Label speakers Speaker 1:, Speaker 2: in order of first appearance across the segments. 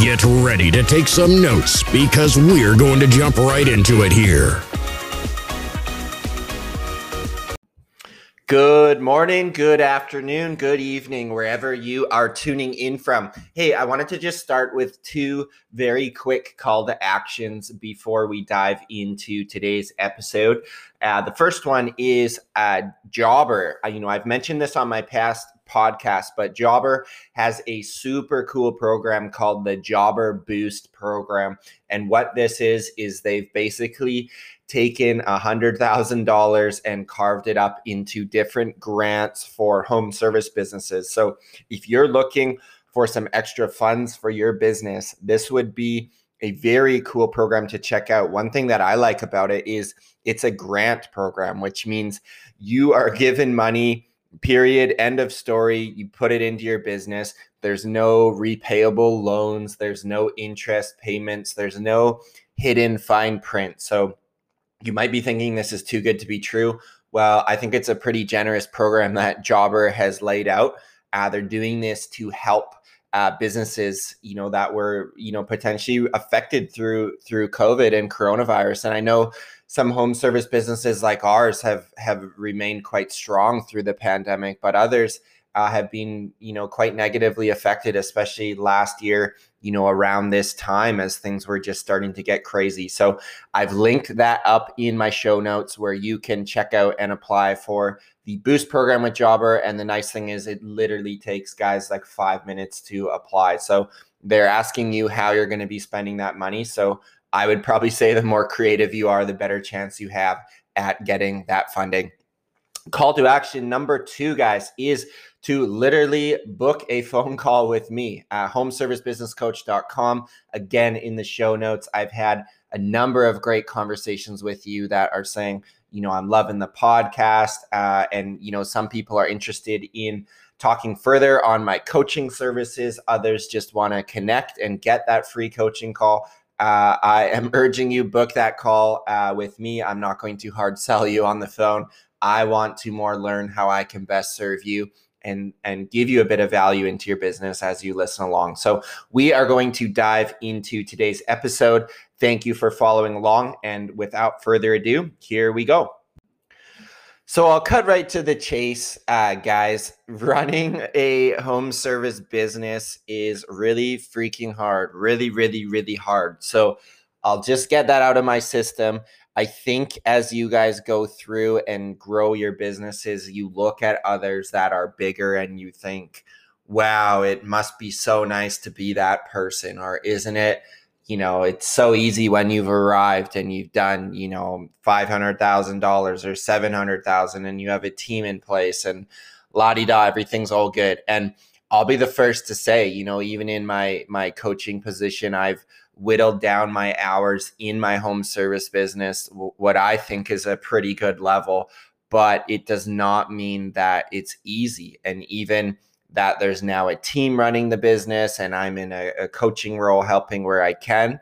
Speaker 1: Get ready to take some notes because we're going to jump right into it here.
Speaker 2: Good morning, good afternoon, good evening, wherever you are tuning in from. Hey, I wanted to just start with two very quick call to actions before we dive into today's episode. Uh, the first one is uh, Jobber. Uh, you know, I've mentioned this on my past podcast, but Jobber has a super cool program called the Jobber Boost program. And what this is, is they've basically taken a hundred thousand dollars and carved it up into different grants for home service businesses. So if you're looking for some extra funds for your business, this would be a very cool program to check out. One thing that I like about it is it's a grant program, which means you are given money, period, end of story. You put it into your business. There's no repayable loans, there's no interest payments, there's no hidden fine print. So you might be thinking this is too good to be true. Well, I think it's a pretty generous program that Jobber has laid out. Uh, they're doing this to help uh, businesses, you know, that were, you know, potentially affected through through COVID and coronavirus. And I know some home service businesses like ours have have remained quite strong through the pandemic, but others uh, have been, you know, quite negatively affected, especially last year, you know, around this time as things were just starting to get crazy. So I've linked that up in my show notes where you can check out and apply for the Boost program with Jobber. And the nice thing is, it literally takes guys like five minutes to apply. So they're asking you how you're going to be spending that money. So I would probably say the more creative you are, the better chance you have at getting that funding. Call to action number two, guys, is to literally book a phone call with me at homeservicebusinesscoach.com. Again, in the show notes, I've had a number of great conversations with you that are saying, you know, I'm loving the podcast. Uh, and, you know, some people are interested in talking further on my coaching services. Others just want to connect and get that free coaching call. Uh, I am urging you book that call uh, with me. I'm not going to hard sell you on the phone. I want to more learn how I can best serve you and and give you a bit of value into your business as you listen along. So we are going to dive into today's episode. Thank you for following along and without further ado, here we go. So I'll cut right to the chase, uh, guys. Running a home service business is really freaking hard, really, really, really hard. So I'll just get that out of my system. I think as you guys go through and grow your businesses, you look at others that are bigger and you think, wow, it must be so nice to be that person. Or isn't it, you know, it's so easy when you've arrived and you've done, you know, $500,000 or 700,000 and you have a team in place and la di da, everything's all good. And I'll be the first to say, you know, even in my my coaching position, I've whittled down my hours in my home service business, what I think is a pretty good level. But it does not mean that it's easy. And even that there's now a team running the business and I'm in a, a coaching role helping where I can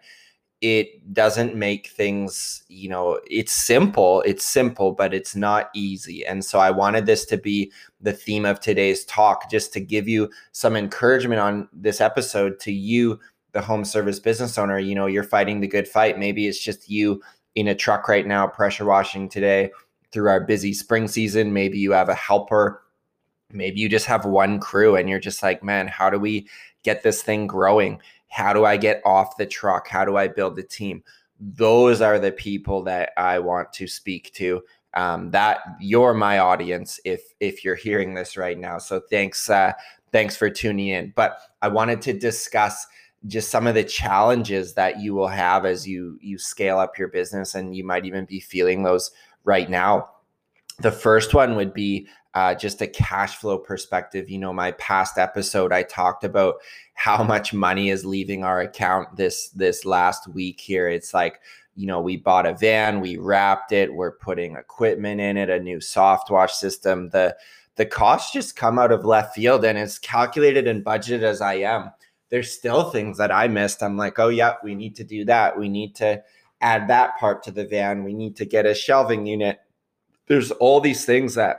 Speaker 2: it doesn't make things you know it's simple it's simple but it's not easy and so i wanted this to be the theme of today's talk just to give you some encouragement on this episode to you the home service business owner, you know, you're fighting the good fight. Maybe it's just you in a truck right now, pressure washing today through our busy spring season. Maybe you have a helper. Maybe you just have one crew and you're just like, man, how do we get this thing growing? How do I get off the truck? How do I build the team? Those are the people that I want to speak to. Um, that you're my audience if if you're hearing this right now. So thanks, uh, thanks for tuning in. But I wanted to discuss just some of the challenges that you will have as you you scale up your business and you might even be feeling those right now the first one would be uh, just a cash flow perspective you know my past episode i talked about how much money is leaving our account this this last week here it's like you know, we bought a van, we wrapped it, we're putting equipment in it, a new soft wash system. The the costs just come out of left field and as calculated and budgeted as I am, there's still things that I missed. I'm like, oh yeah, we need to do that. We need to add that part to the van. We need to get a shelving unit. There's all these things that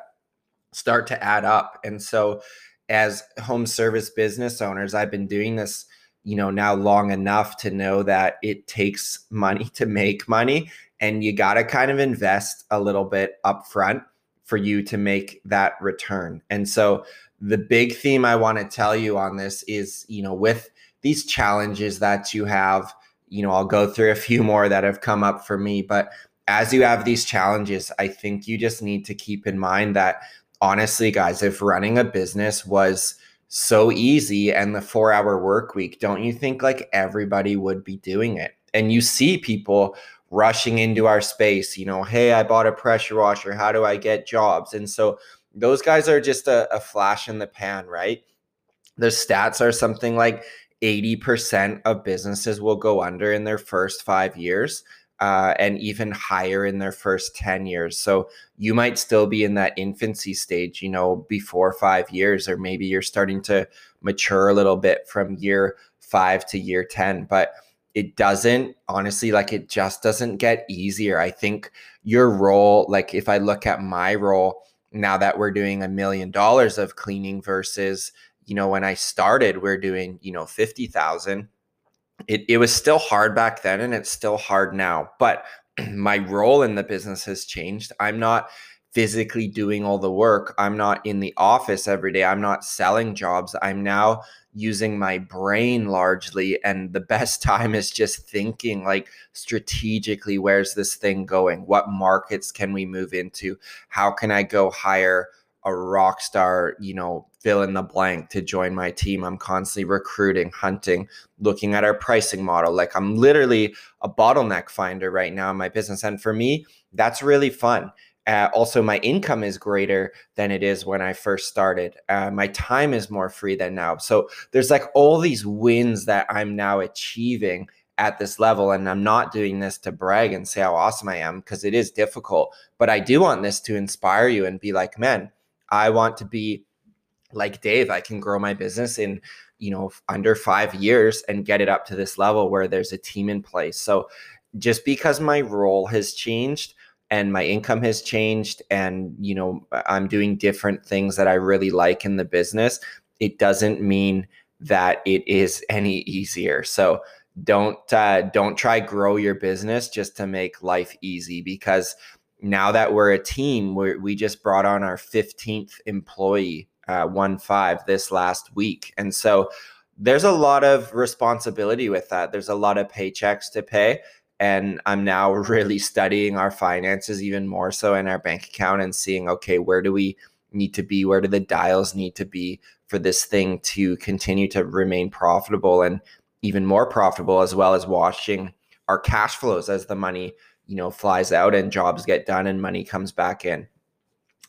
Speaker 2: start to add up. And so as home service business owners, I've been doing this, you know, now long enough to know that it takes money to make money and you got to kind of invest a little bit upfront for you to make that return. And so the big theme I want to tell you on this is, you know, with these challenges that you have, you know, I'll go through a few more that have come up for me, but as you have these challenges, I think you just need to keep in mind that honestly, guys, if running a business was so easy and the four hour work week, don't you think like everybody would be doing it? And you see people rushing into our space, you know, hey, I bought a pressure washer. How do I get jobs? And so those guys are just a, a flash in the pan, right? The stats are something like 80% of businesses will go under in their first five years uh, and even higher in their first 10 years. So you might still be in that infancy stage, you know, before five years, or maybe you're starting to mature a little bit from year five to year 10. But it doesn't, honestly, like it just doesn't get easier. I think your role, like if I look at my role, now that we're doing a million dollars of cleaning versus, you know, when I started, we're doing, you know, 50,000 it, it was still hard back then and it's still hard now but my role in the business has changed. I'm not physically doing all the work. I'm not in the office every day. I'm not selling jobs. I'm now using my brain largely and the best time is just thinking like strategically where's this thing going? What markets can we move into? How can i go hire a rock star you know fill in the blank to join my team. I'm constantly recruiting, hunting, looking at our pricing model. Like I'm literally a bottleneck finder right now in my business. And for me, that's really fun. Uh, also, my income is greater than it is when I first started. Uh, my time is more free than now. So there's like all these wins that I'm now achieving at this level. And I'm not doing this to brag and say how awesome I am because it is difficult. But I do want this to inspire you and be like, man, I want to be like Dave, I can grow my business in, you know, under five years and get it up to this level where there's a team in place. So just because my role has changed and my income has changed and, you know, I'm doing different things that I really like in the business, it doesn't mean that it is any easier. So don't uh, don't try grow your business just to make life easy because now that we're a team, we we just brought on our 15th employee uh, one five this last week, and so there's a lot of responsibility with that. There's a lot of paychecks to pay, and I'm now really studying our finances even more so in our bank account and seeing okay, where do we need to be? Where do the dials need to be for this thing to continue to remain profitable and even more profitable, as well as watching our cash flows as the money you know flies out and jobs get done and money comes back in.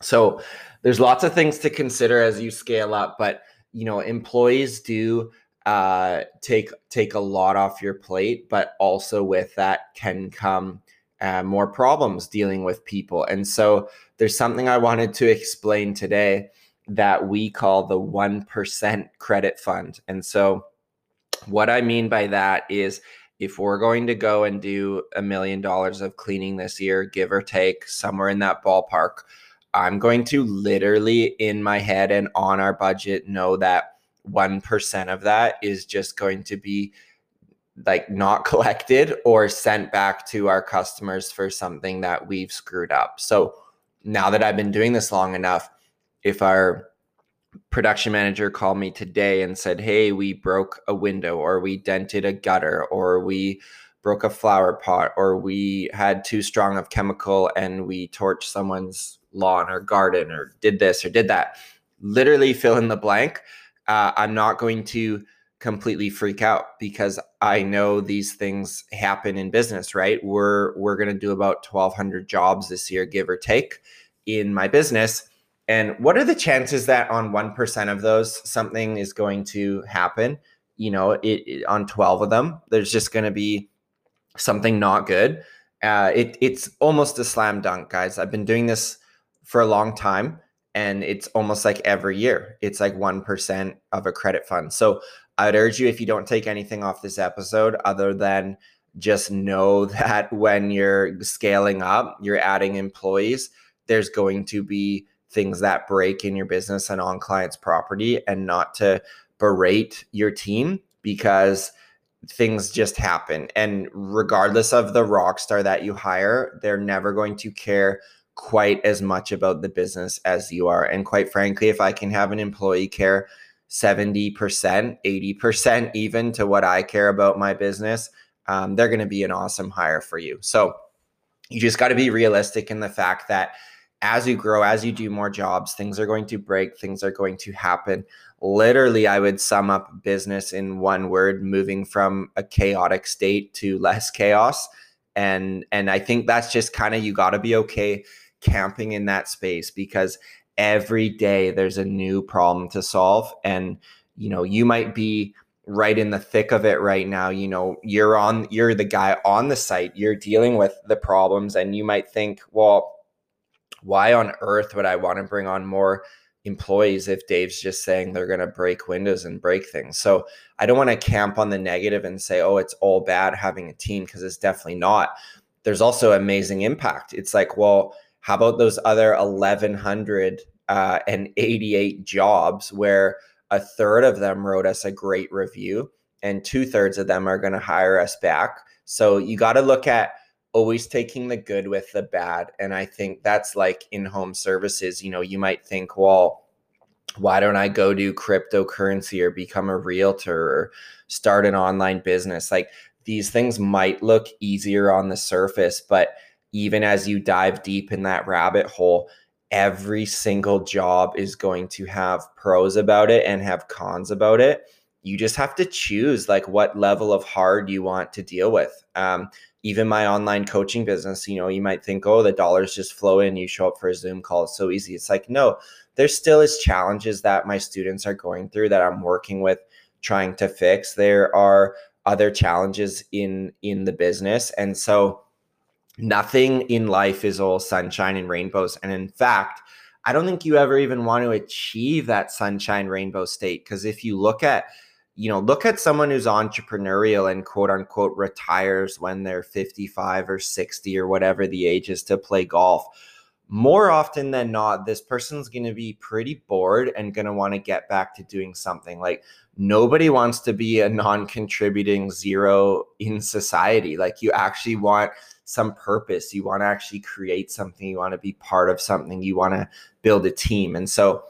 Speaker 2: So there's lots of things to consider as you scale up, but you know, employees do uh, take take a lot off your plate, but also with that can come uh, more problems dealing with people. And so there's something I wanted to explain today that we call the 1% credit fund. And so what I mean by that is if we're going to go and do a million dollars of cleaning this year, give or take somewhere in that ballpark, I'm going to literally in my head and on our budget know that 1% of that is just going to be like not collected or sent back to our customers for something that we've screwed up. So now that I've been doing this long enough, if our production manager called me today and said, Hey, we broke a window or we dented a gutter or we broke a flower pot or we had too strong of chemical and we torched someone's lawn or garden or did this or did that. Literally fill in the blank. Uh, I'm not going to completely freak out because I know these things happen in business, right? We're we're going to do about 1200 jobs this year give or take in my business. And what are the chances that on 1% of those something is going to happen? You know, it, it on 12 of them there's just going to be something not good uh, it, it's almost a slam dunk, guys. I've been doing this for a long time and it's almost like every year it's like 1% of a credit fund. So I'd urge you if you don't take anything off this episode other than just know that when you're scaling up, you're adding employees, there's going to be things that break in your business and on clients' property and not to berate your team because things just happen. And regardless of the rock star that you hire, they're never going to care quite as much about the business as you are. And quite frankly, if I can have an employee care 70%, 80% even to what I care about my business, um, they're going to be an awesome hire for you. So you just got to be realistic in the fact that as you grow, as you do more jobs, things are going to break, things are going to happen. Literally, I would sum up business in one word moving from a chaotic state to less chaos. And and I think that's just kind of you got to be okay camping in that space because every day there's a new problem to solve and you know you might be right in the thick of it right now you know you're on you're the guy on the site you're dealing with the problems and you might think well why on earth would i want to bring on more employees if dave's just saying they're going to break windows and break things. So i don't want to camp on the negative and say oh it's all bad having a team because it's definitely not. There's also amazing impact. It's like well how about those other 1188 uh, jobs where a third of them wrote us a great review and two thirds of them are going to hire us back? So you got to look at always taking the good with the bad. And I think that's like in home services. You know, you might think, well, why don't I go do cryptocurrency or become a realtor or start an online business? Like these things might look easier on the surface, but even as you dive deep in that rabbit hole, every single job is going to have pros about it and have cons about it. You just have to choose like what level of hard you want to deal with. Um, even my online coaching business, you know, you might think, oh, the dollars just flow in, you show up for a Zoom call, it's so easy. It's like, no, there still is challenges that my students are going through that I'm working with trying to fix. There are other challenges in in the business. And so nothing in life is all sunshine and rainbows. And in fact, I don't think you ever even want to achieve that sunshine rainbow state. Because if you look at, you know, look at someone who's entrepreneurial and quote unquote retires when they're 55 or 60 or whatever the age is to play golf. More often than not, this person's going to be pretty bored and going to want to get back to doing something. Like, nobody wants to be a non contributing zero in society. Like, you actually want some purpose. You want to actually create something. You want to be part of something. You want to build a team. And so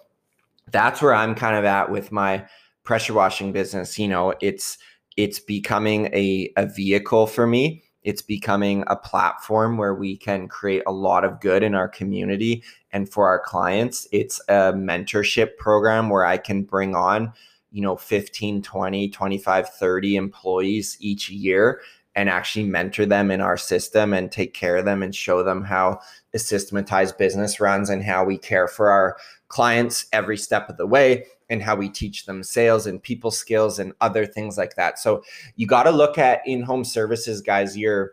Speaker 2: that's where I'm kind of at with my pressure washing business. You know, it's it's becoming a, a vehicle for me. It's becoming a platform where we can create a lot of good in our community and for our clients. It's a mentorship program where I can bring on, you know, 15, 20, 25, 30 employees each year and actually mentor them in our system and take care of them and show them how a systematized business runs and how we care for our clients every step of the way and how we teach them sales and people skills and other things like that. So you got to look at in home services, guys, your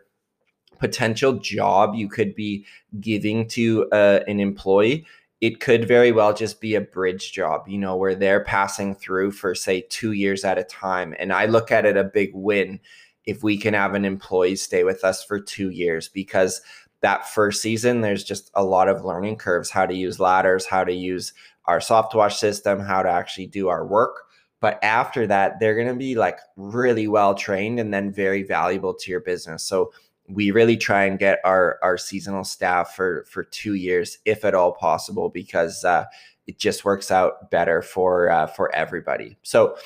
Speaker 2: potential job you could be giving to uh, an employee. It could very well just be a bridge job, you know, where they're passing through for, say, two years at a time. And I look at it a big win if we can have an employee stay with us for two years because that first season there's just a lot of learning curves how to use ladders how to use our soft wash system how to actually do our work. But after that they're going to be like really well trained and then very valuable to your business. So we really try and get our our seasonal staff for for two years if at all possible because uh, it just works out better for uh, for everybody. So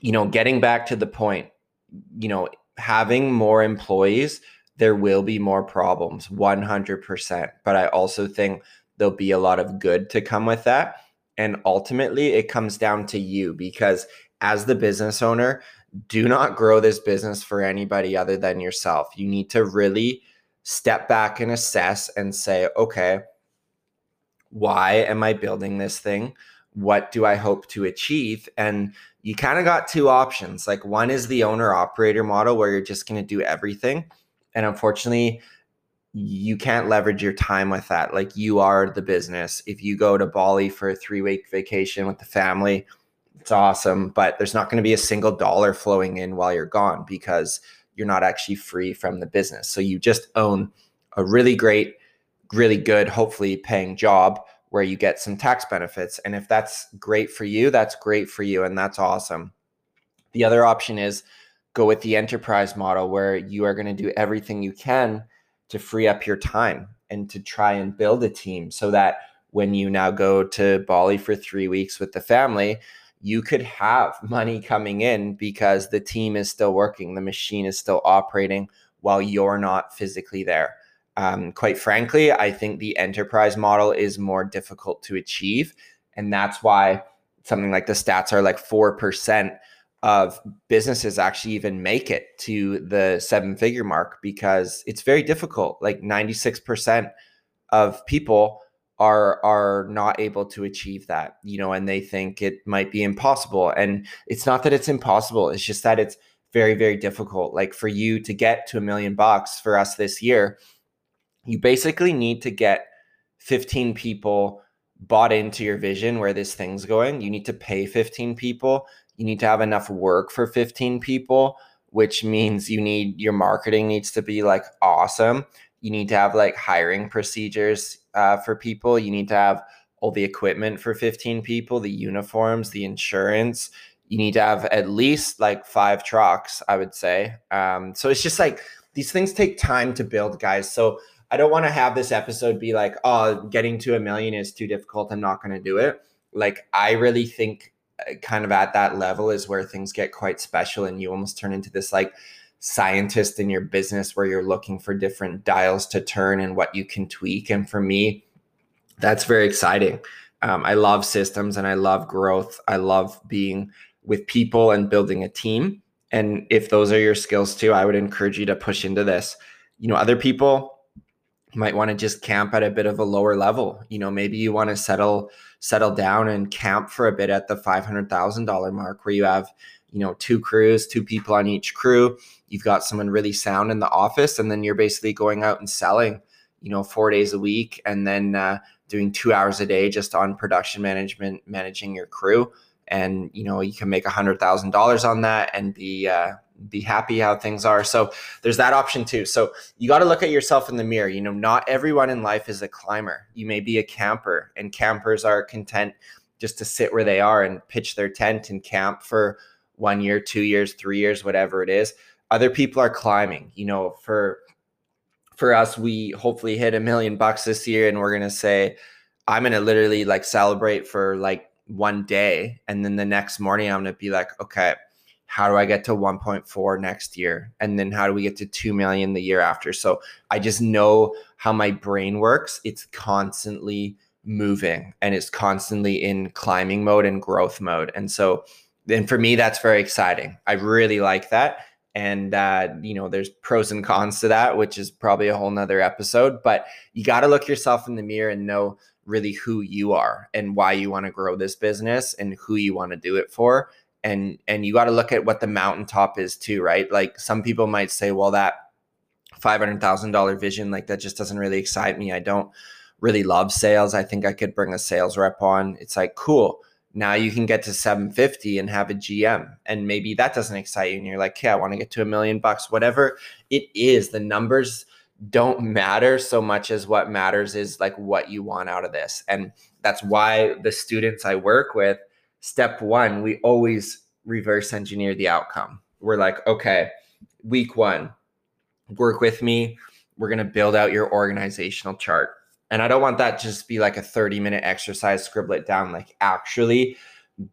Speaker 2: you know getting back to the point you know, having more employees, there will be more problems 100%. But I also think there'll be a lot of good to come with that. And ultimately, it comes down to you because as the business owner, do not grow this business for anybody other than yourself. You need to really step back and assess and say, okay, why am I building this thing? What do I hope to achieve? And you kind of got two options. Like one is the owner operator model where you're just going to do everything. And unfortunately, you can't leverage your time with that. Like you are the business. If you go to Bali for a three week vacation with the family, it's awesome, but there's not going to be a single dollar flowing in while you're gone because you're not actually free from the business. So you just own a really great, really good, hopefully paying job where you get some tax benefits. And if that's great for you, that's great for you. And that's awesome. The other option is go with the enterprise model where you are going to do everything you can to free up your time and to try and build a team so that when you now go to Bali for three weeks with the family, you could have money coming in because the team is still working, the machine is still operating while you're not physically there. Um, quite frankly, I think the enterprise model is more difficult to achieve. And that's why something like the stats are like 4% of businesses actually even make it to the seven figure mark because it's very difficult. Like 96% of people are are not able to achieve that you know and they think it might be impossible. And it's not that it's impossible it's just that it's very very difficult. Like for you to get to a million bucks for us this year you basically need to get 15 people bought into your vision where this thing's going. You need to pay 15 people you need to have enough work for 15 people which means you need your marketing needs to be like awesome you need to have like hiring procedures uh, for people. You need to have all the equipment for 15 people, the uniforms, the insurance. You need to have at least like five trucks, I would say. Um, so it's just like these things take time to build, guys. So I don't want to have this episode be like, oh, getting to a million is too difficult. I'm not going to do it. Like, I really think kind of at that level is where things get quite special and you almost turn into this like scientist in your business where you're looking for different dials to turn and what you can tweak. And for me, that's very exciting. Um, I love systems and I love growth. I love being with people and building a team. And if those are your skills too, I would encourage you to push into this. You know, other people might want to just camp at a bit of a lower level. You know, maybe you want to settle settle down and camp for a bit at the five hundred thousand dollar mark, where you have you know two crews, two people on each crew you've got someone really sound in the office and then you're basically going out and selling you know four days a week and then uh, doing two hours a day just on production management managing your crew and you know you can make a hundred thousand dollars on that and be uh, be happy how things are. So there's that option too. So you got to look at yourself in the mirror. You know not everyone in life is a climber. You may be a camper and campers are content just to sit where they are and pitch their tent and camp for one year two years three years whatever it is. Other people are climbing. You know for for us we hopefully hit a million bucks this year and we're to say i'm to literally like celebrate for like one day and then the next morning i'm to be like okay how do i get to 1.4 next year? And then how do we get to 2 million the year after? So i just know how my brain works. It's constantly moving and it's constantly in climbing mode and growth mode. And so and for me that's very exciting. I really like that. And uh, you know there's pros and cons to that which is probably a whole nother episode but you got to look yourself in the mirror and know really who you are and why you want to grow this business and who you want to do it for and and you got to look at what the mountaintop is too right like some people might say well that $500000 vision like that just doesn't really excite me i don't really love sales i think i could bring a sales rep on it's like cool now you can get to 750 and have a GM. And maybe that doesn't excite you. And you're like, okay, I want to get to a million bucks, whatever it is. The numbers don't matter so much as what matters is like what you want out of this. And that's why the students I work with, step one, we always reverse engineer the outcome. We're like, okay, week one, work with me. We're going to build out your organizational chart and I don't want that just be like a 30 minute exercise, scribble it down. Like actually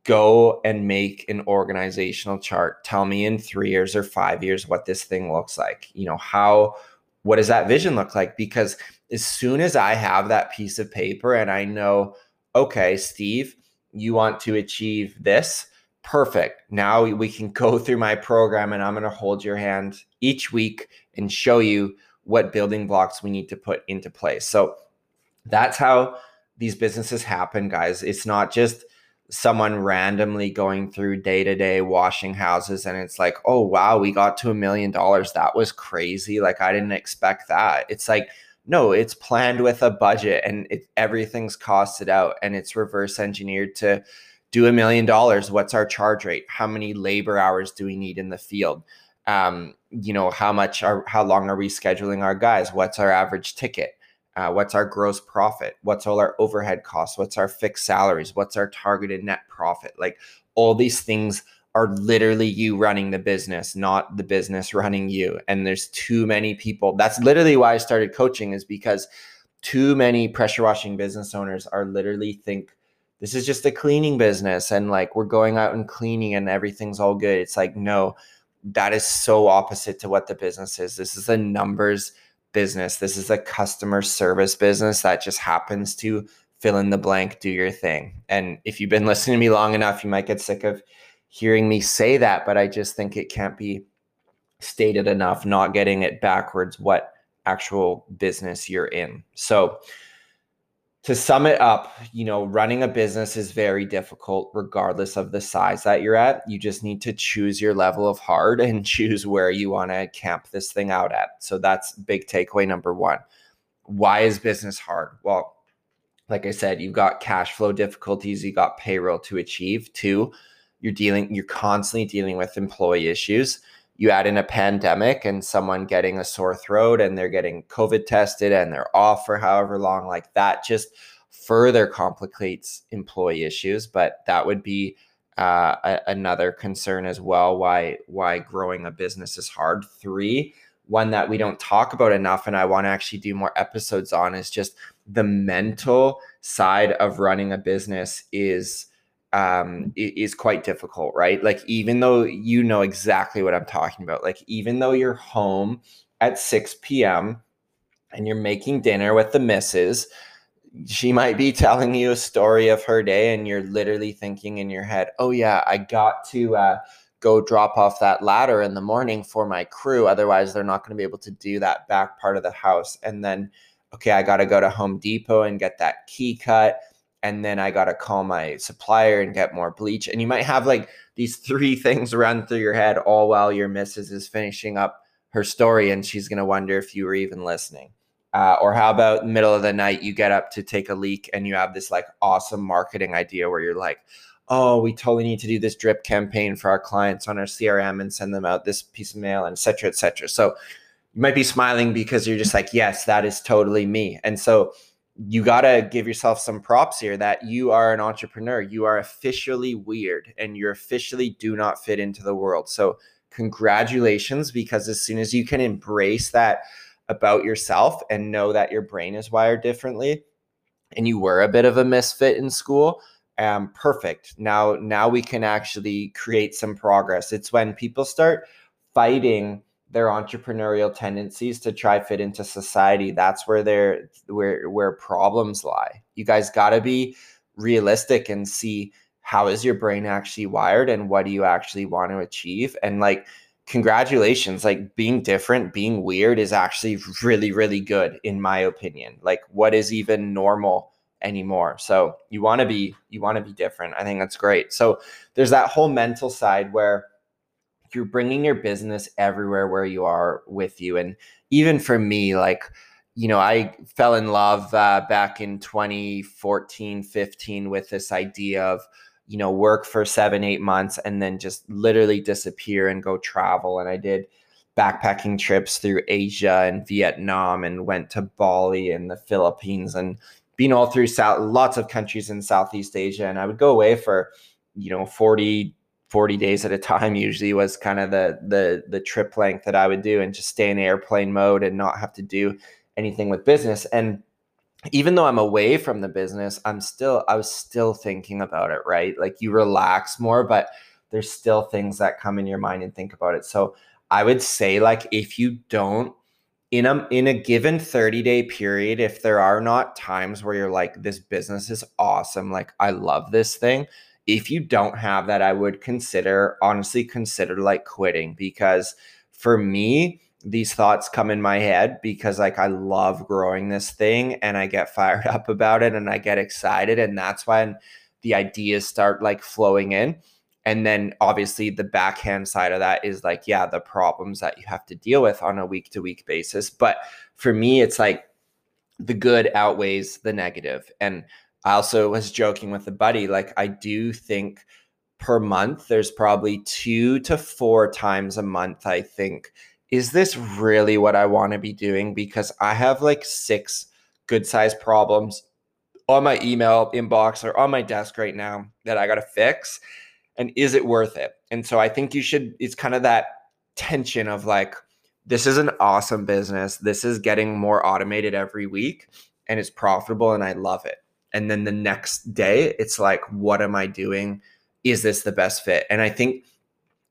Speaker 2: go and make an organizational chart. Tell me in three years or five years what this thing looks like. You know, how, what does that vision look like? Because as soon as I have that piece of paper and I know, okay, Steve, you want to achieve this, perfect. Now we can go through my program and I'm going to hold your hand each week and show you what building blocks we need to put into place. So, that's how these businesses happen, guys. It's not just someone randomly going through day to day washing houses and it's like, oh, wow, we got to a million dollars. That was crazy. Like, I didn't expect that. It's like, no, it's planned with a budget and it, everything's costed out and it's reverse engineered to do a million dollars. What's our charge rate? How many labor hours do we need in the field? Um, you know, how much are, how long are we scheduling our guys? What's our average ticket? Uh, what's our gross profit? What's all our overhead costs? What's our fixed salaries? What's our targeted net profit? Like all these things are literally you running the business, not the business running you. And there's too many people. That's literally why I started coaching, is because too many pressure washing business owners are literally think this is just a cleaning business and like we're going out and cleaning and everything's all good. It's like, no, that is so opposite to what the business is. This is a numbers business. This is a customer service business that just happens to fill in the blank, do your thing. And if you've been listening to me long enough, you might get sick of hearing me say that, but I just think it can't be stated enough, not getting it backwards what actual business you're in. So, to sum it up, you know, running a business is very difficult regardless of the size that you're at. You just need to choose your level of hard and choose where you want to camp this thing out at. So that's big takeaway number 1. Why is business hard? Well, like I said, you've got cash flow difficulties, you got payroll to achieve. Two, you're dealing you're constantly dealing with employee issues you add in a pandemic and someone getting a sore throat and they're getting COVID tested and they're off for however long, like that just further complicates employee issues. But that would be uh, a, another concern as well. Why why growing a business is hard. Three, one that we don't talk about enough, and I want to actually do more episodes on, is just the mental side of running a business is um, is quite difficult, right? Like, even though you know exactly what I'm talking about, like, even though you're home at 6 p.m. and you're making dinner with the missus, she might be telling you a story of her day, and you're literally thinking in your head, oh, yeah, I got to uh, go drop off that ladder in the morning for my crew. Otherwise, they're not going to be able to do that back part of the house. And then, okay, I got to go to Home Depot and get that key cut and then I got to call my supplier and get more bleach. And you might have like these three things run through your head all while your missus is finishing up her story and she's going to wonder if you were even listening. Uh, or how about middle of the night you get up to take a leak and you have this like awesome marketing idea where you're like, oh, we totally need to do this drip campaign for our clients on our CRM and send them out this piece of mail and et cetera, et cetera. So you might be smiling because you're just like, yes, that is totally me. And so you got to give yourself some props here that you are an entrepreneur. You are officially weird and you officially do not fit into the world. So, congratulations, because as soon as you can embrace that about yourself and know that your brain is wired differently and you were a bit of a misfit in school, um, perfect. Now, now we can actually create some progress. It's when people start fighting their entrepreneurial tendencies to try fit into society that's where their where where problems lie. You guys got to be realistic and see how is your brain actually wired and what do you actually want to achieve? And like congratulations like being different being weird is actually really really good in my opinion. Like what is even normal anymore? So you want to be you want to be different. I think that's great. So there's that whole mental side where you're bringing your business everywhere where you are with you. And even for me, like, you know, I fell in love uh, back in 2014, 15 with this idea of, you know, work for seven, eight months and then just literally disappear and go travel. And I did backpacking trips through Asia and Vietnam and went to Bali and the Philippines and been all through South, lots of countries in Southeast Asia. And I would go away for, you know, 40, 40 days at a time usually was kind of the the the trip length that I would do and just stay in airplane mode and not have to do anything with business. And even though I'm away from the business I'm still I was still thinking about it right? Like you relax more but there's still things that come in your mind and think about it. So I would say like if you don't in a in a given 30 day period if there are not times where you're like this business is awesome. Like I love this thing if you don't have that, I would consider, honestly, consider like quitting because for me, these thoughts come in my head because like I love growing this thing and I get fired up about it and I get excited. And that's when the ideas start like flowing in and then obviously the backhand side of that is like yeah the problems that you have to deal with on a week to week basis but for me it's like the good outweighs the negative and i also was joking with a buddy like i do think per month there's probably two to four times a month i think is this really what i want to be doing because i have like six good sized problems on my email inbox or on my desk right now that i got to fix and is it worth it? And so I think you should, it's kind of that tension of like, this is an awesome business. This is getting more automated every week and it's profitable and I love it. And then the next day, it's like, what am I doing? Is this the best fit? And I think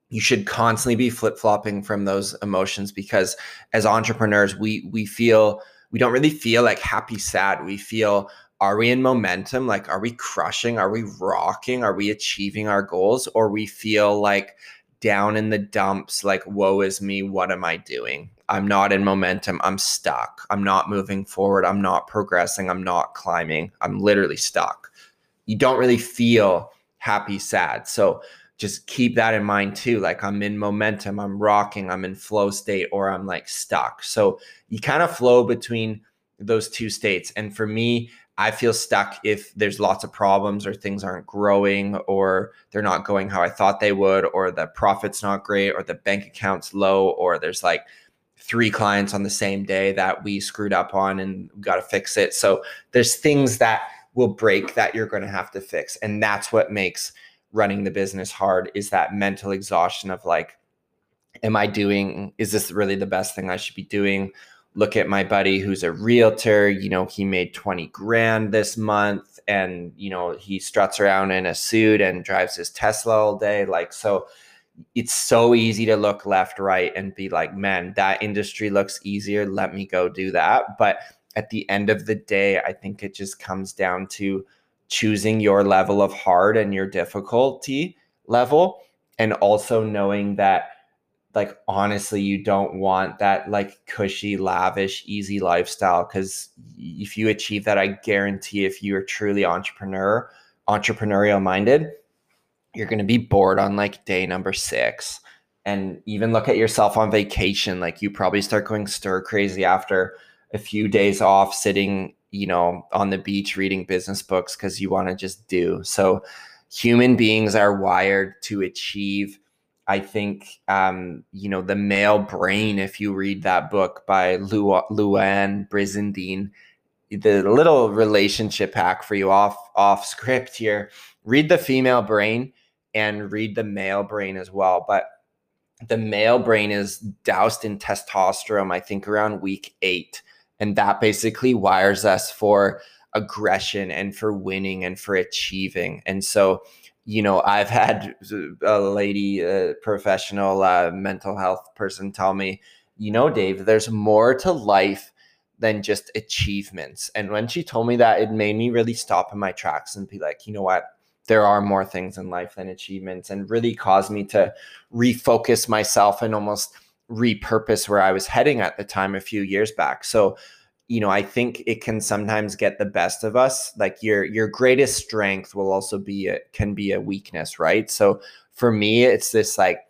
Speaker 2: you should constantly be flip flopping from those emotions because as entrepreneurs, we we feel we don't really feel like happy, sad. We feel are we in momentum? Like, are we crushing? Are we rocking? Are we achieving our goals? Or we feel like down in the dumps, like, woe is me, what am I doing? I'm not in momentum. I'm stuck. I'm not moving forward. I'm not progressing. I'm not climbing. I'm literally stuck. You don't really feel happy, sad. So just keep that in mind too. Like I'm in momentum, I'm rocking, I'm in flow state, or I'm like stuck. So you kind of flow between those two states. And for me, I feel stuck if there's lots of problems or things aren't growing or they're not going how I thought they would or the profit's not great or the bank account's low or there's like three clients on the same day that we screwed up on and got to fix it. So there's things that will break that you're going to have to fix and that's what makes running the business hard is that mental exhaustion of like am I doing is this really the best thing I should be doing? look at my buddy who's a realtor you know he made 20 grand this month and you know he struts around in a suit and drives his tesla all day like so it's so easy to look left right and be like man that industry looks easier. Let me go do that. But at the end of the day i think it just comes down to choosing your level of hard and your difficulty level and also knowing that like honestly you don't want that like cushy lavish easy lifestyle because if you achieve that i guarantee if you're truly entrepreneur entrepreneurial minded you're going to be bored on like day number six and even look at yourself on vacation like you probably start going stir crazy after a few days off sitting you know on the beach reading business books because you want to just do. So human beings are wired to achieve I think, um, you know, the male brain, if you read that book by Lu- Louann Brizendine, the little relationship hack for you off off script here, read the female brain and read the male brain as well. But the male brain is doused in testosterone, I think around week eight. And that basically wires us for aggression and for winning and for achieving. And so you know, I've had a lady, a professional uh, mental health person tell me, you know, Dave, there's more to life than just achievements. And when she told me that, it made me really stop in my tracks and be like, you know what? There are more things in life than achievements, and really caused me to refocus myself and almost repurpose where I was heading at the time a few years back. So, you know, I think it can sometimes get the best of us. Like your your greatest strength will also be a, can be a weakness, right? So for me, it's this like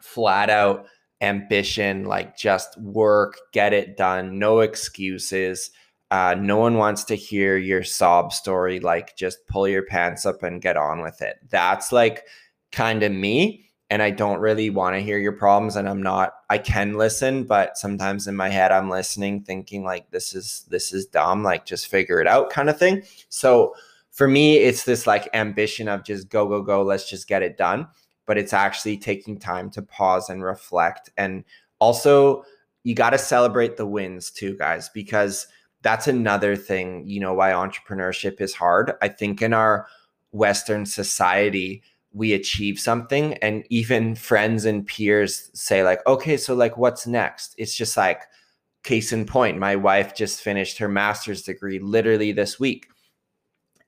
Speaker 2: flat out ambition, like just work, get it done, no excuses. Uh, no one wants to hear your sob story. Like just pull your pants up and get on with it. That's like kind of me and I don't really want to hear your problems and I'm not I can listen but sometimes in my head I'm listening thinking like this is this is dumb like just figure it out kind of thing. So for me it's this like ambition of just go go go let's just get it done but it's actually taking time to pause and reflect and also you got to celebrate the wins too guys because that's another thing you know why entrepreneurship is hard. I think in our western society we achieve something and even friends and peers say like okay so like what's next? It's just like case in point my wife just finished her master's degree literally this week.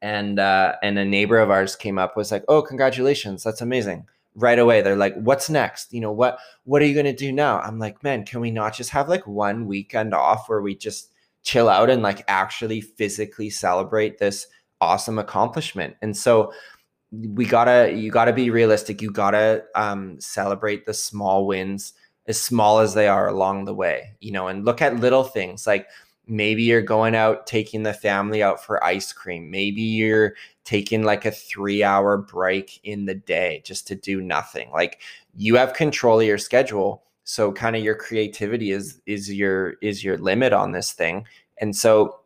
Speaker 2: And uh, and a neighbor of ours came up was like oh congratulations that's amazing. Right away they're like what's next? You know what what are you to do now? I'm like man can we not just have like one weekend off where we just chill out and like actually physically celebrate this awesome accomplishment. And so we gotta you gotta be realistic. You gotta um, celebrate the small wins, as small as they are along the way. You know, and look at little things like maybe you're going out taking the family out for ice cream. Maybe you're taking like a three hour break in the day just to do nothing. Like you have control of your schedule. So kind of your creativity is is your is your limit on this thing. And so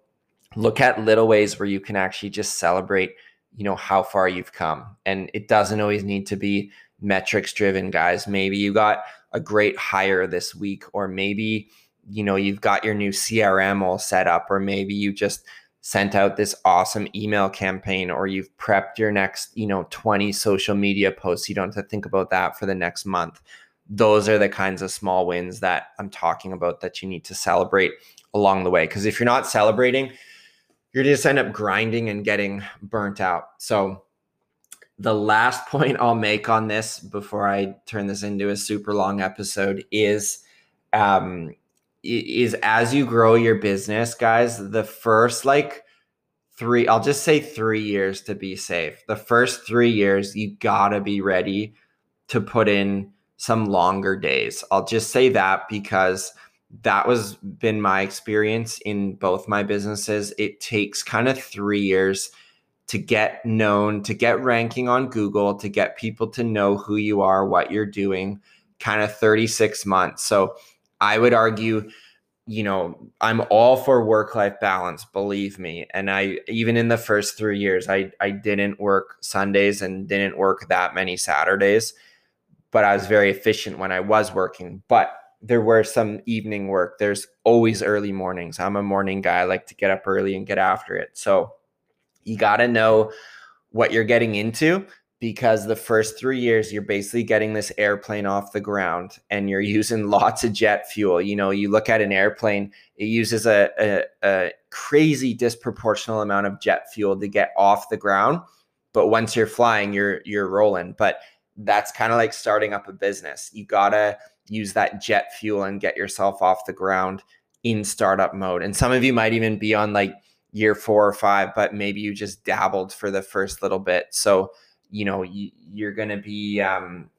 Speaker 2: look at little ways where you can actually just celebrate you know how far you've come. And it doesn't always need to be metrics driven guys. Maybe you got a great hire this week or maybe you know you've got your new crm all set up or maybe you just sent out this awesome email campaign or you've prepped your next you know 20 social media posts. You don't have to think about that for the next month those are the kinds of small wins that i'm talking about that you need to celebrate along the way because if you're not celebrating you're just end up grinding and getting burnt out. So the last point I'll make on this before I turn this into a super long episode is um is as you grow your business, guys, the first like three, I'll just say 3 years to be safe. The first 3 years you got to be ready to put in some longer days. I'll just say that because that was been my experience in both my businesses. It takes kind of three years to get known, to get ranking on Google, to get people to know who you are, what you're doing, kind of 36 months. So I would argue, you know, I'm all for work life balance, believe me. And I, even in the first three years, I, I didn't work Sundays and didn't work that many Saturdays, but I was very efficient when I was working. But there were some evening work. There's always early mornings. I'm a morning guy. I like to get up early and get after it. So you got to know what you're getting into because the first three years you're basically getting this airplane off the ground and you're using lots of jet fuel you know you look at an airplane it uses a, a, a, crazy disproportional amount of jet fuel to get off the ground but once you're flying you're you're rolling but that's kind of like starting up a business you gotta use that jet fuel and get yourself off the ground in startup mode. And some of you might even be on like year four or five, but maybe you just dabbled for the first little bit. So, you know, you, are going to be, um,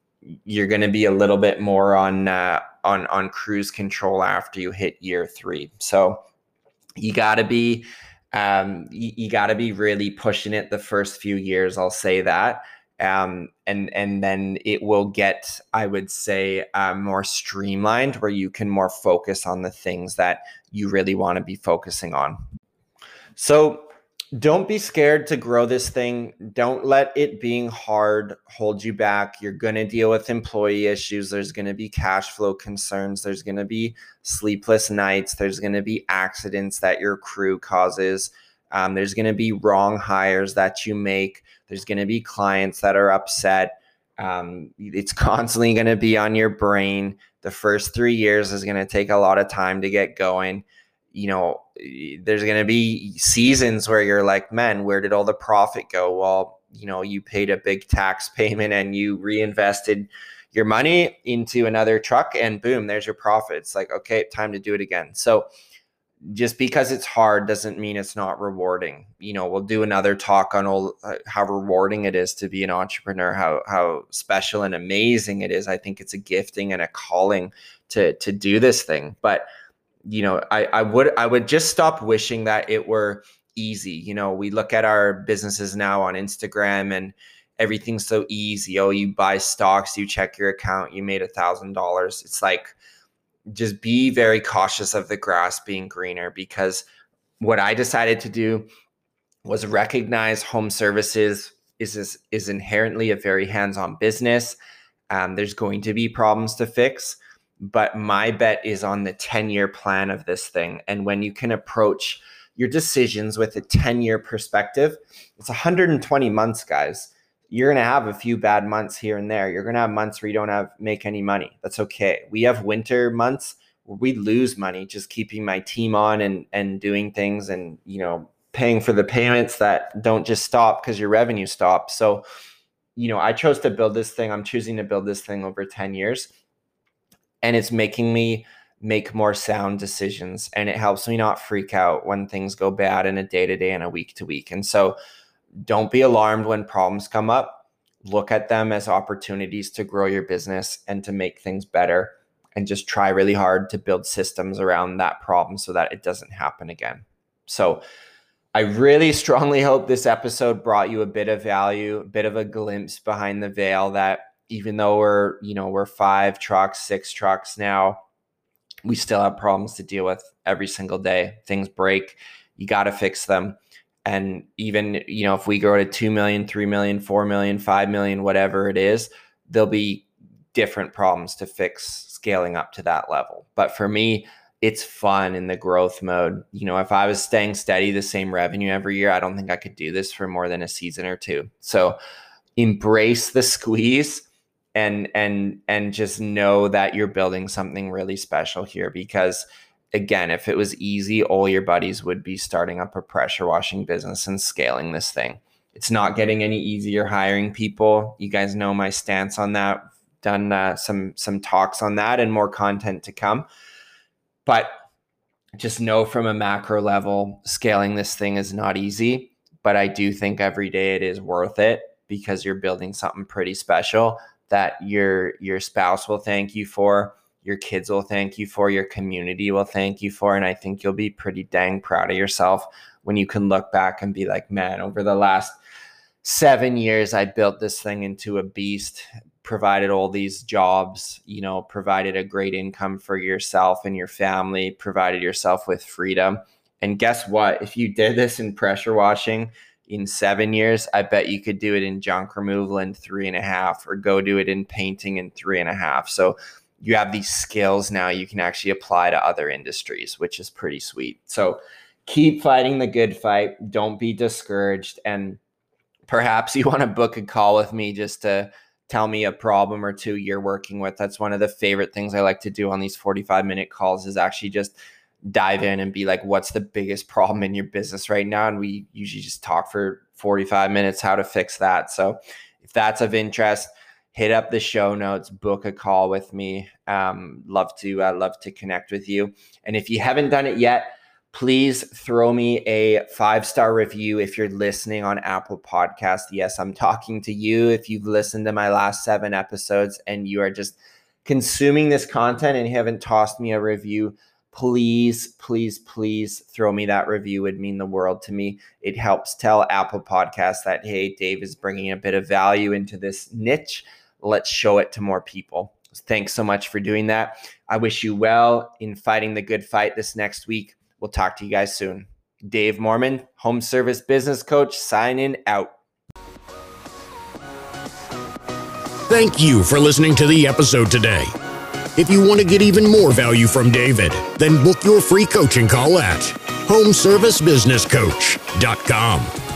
Speaker 2: you're going to be a little bit more on, uh, on, on cruise control after you hit year three. So you gotta be, um, you, you gotta be really pushing it the first few years. I'll say that um, and and then it will get i would say uh, more streamlined where you can more focus on the things that you really want to be focusing on. So don't be scared to grow this thing. Don't let it being hard hold you back. You're going to deal with employee issues. There's going to be cash flow concerns. There's going to be sleepless nights. There's going to be accidents that your crew causes um, there's going to be wrong hires that you make there's going to be clients that are upset. Um, it's constantly going to be on your brain. The first three years is going to take a lot of time to get going. You know, there's going to be seasons where you're like, man, where did all the profit go? Well, you know, you paid a big tax payment and you reinvested your money into another truck and boom, there's your profit. It's like, okay, time to do it again. So, just because it's hard doesn't mean it's not rewarding. You know, we'll do another talk on all, uh, how rewarding it is to be an entrepreneur, how how special and amazing it is. I think it's a gifting and a calling to to do this thing. But you know, I I would I would just stop wishing that it were easy. You know, we look at our businesses now on Instagram and everything's so easy. Oh, you buy stocks, you check your account, you made a thousand dollars. It's like just be very cautious of the grass being greener because what I decided to do was recognize home services is is, is inherently a very hands-on business. Um, there's going to be problems to fix, but my bet is on the 10-year plan of this thing. And when you can approach your decisions with a 10-year perspective, it's 120 months, guys you're going to have a few bad months here and there. You're going to have months where you don't have make any money. That's okay. We have winter months where we lose money just keeping my team on and and doing things and you know paying for the payments that don't just stop because your revenue stops. So, you know, I chose to build this thing. I'm choosing to build this thing over 10 years. And it's making me make more sound decisions and it helps me not freak out when things go bad in a day to day and a week to week. And so don't be alarmed when problems come up. Look at them as opportunities to grow your business and to make things better and just try really hard to build systems around that problem so that it doesn't happen again. So, I really strongly hope this episode brought you a bit of value, a bit of a glimpse behind the veil that even though we're, you know, we're five trucks, six trucks now, we still have problems to deal with every single day. Things break, you got to fix them. And even, you know, if we grow to 2 million, 3 million, 4 million, 5 million, whatever it is, there'll be different problems to fix scaling up to that level. But for me, it's fun in the growth mode. You know, if I was staying steady, the same revenue every year, I don't think I could do this for more than a season or two. So embrace the squeeze and and and just know that you're building something really special here because again, if it was easy, all your buddies would be starting up a pressure washing business and scaling this thing. It's not getting any easier hiring people. You guys know my stance on that. Done uh, some some talks on that and more content to come. But just know from a macro level, scaling this thing is not easy. But I do think every day it is worth it because you're building something pretty special that your your spouse will thank you for, your kids will thank you for, your community will thank you for, and I think you'll be pretty dang proud of yourself when you can look back and be like, man, over the last seven years, I built this thing into a beast provided all these jobs, you know, provided a great income for yourself and your family, provided yourself with freedom. And guess what? If you did this in pressure washing in seven years, I bet you could do it in junk removal in three and a half, or go do it in painting in three and a half. So you have these skills now you can actually apply to other industries, which is pretty sweet. So keep fighting the good fight. Don't be discouraged. And perhaps you want to book a call with me just to tell me a problem or two you're working with. That's one of the favorite things I like to do on these 45 minute calls is actually just dive in and be like, what's the biggest problem in your business right now? And we usually just talk for 45 minutes how to fix that. So if that's of interest, hit up the show notes, book a call with me. Um, love to uh, love to connect with you. And if you haven't done it yet, please throw me a five star review if you're listening on Apple Podcast. Yes, I'm talking to you. If you've listened to my last seven episodes and you are just consuming this content and haven't tossed me a review, please, please, please throw me that review. It would mean the world to me. It helps tell Apple Podcast that, hey, Dave is bringing a bit of value into this niche. Let's show it to more people. Thanks so much for doing that. I wish you well in fighting the good fight this next week. We'll talk to you guys soon. Dave Mormon, home service business coach, signing out.
Speaker 1: Thank you for listening to the episode today. If you want to get even more value from David, then book your free coaching call at homeservicebusinesscoach.com.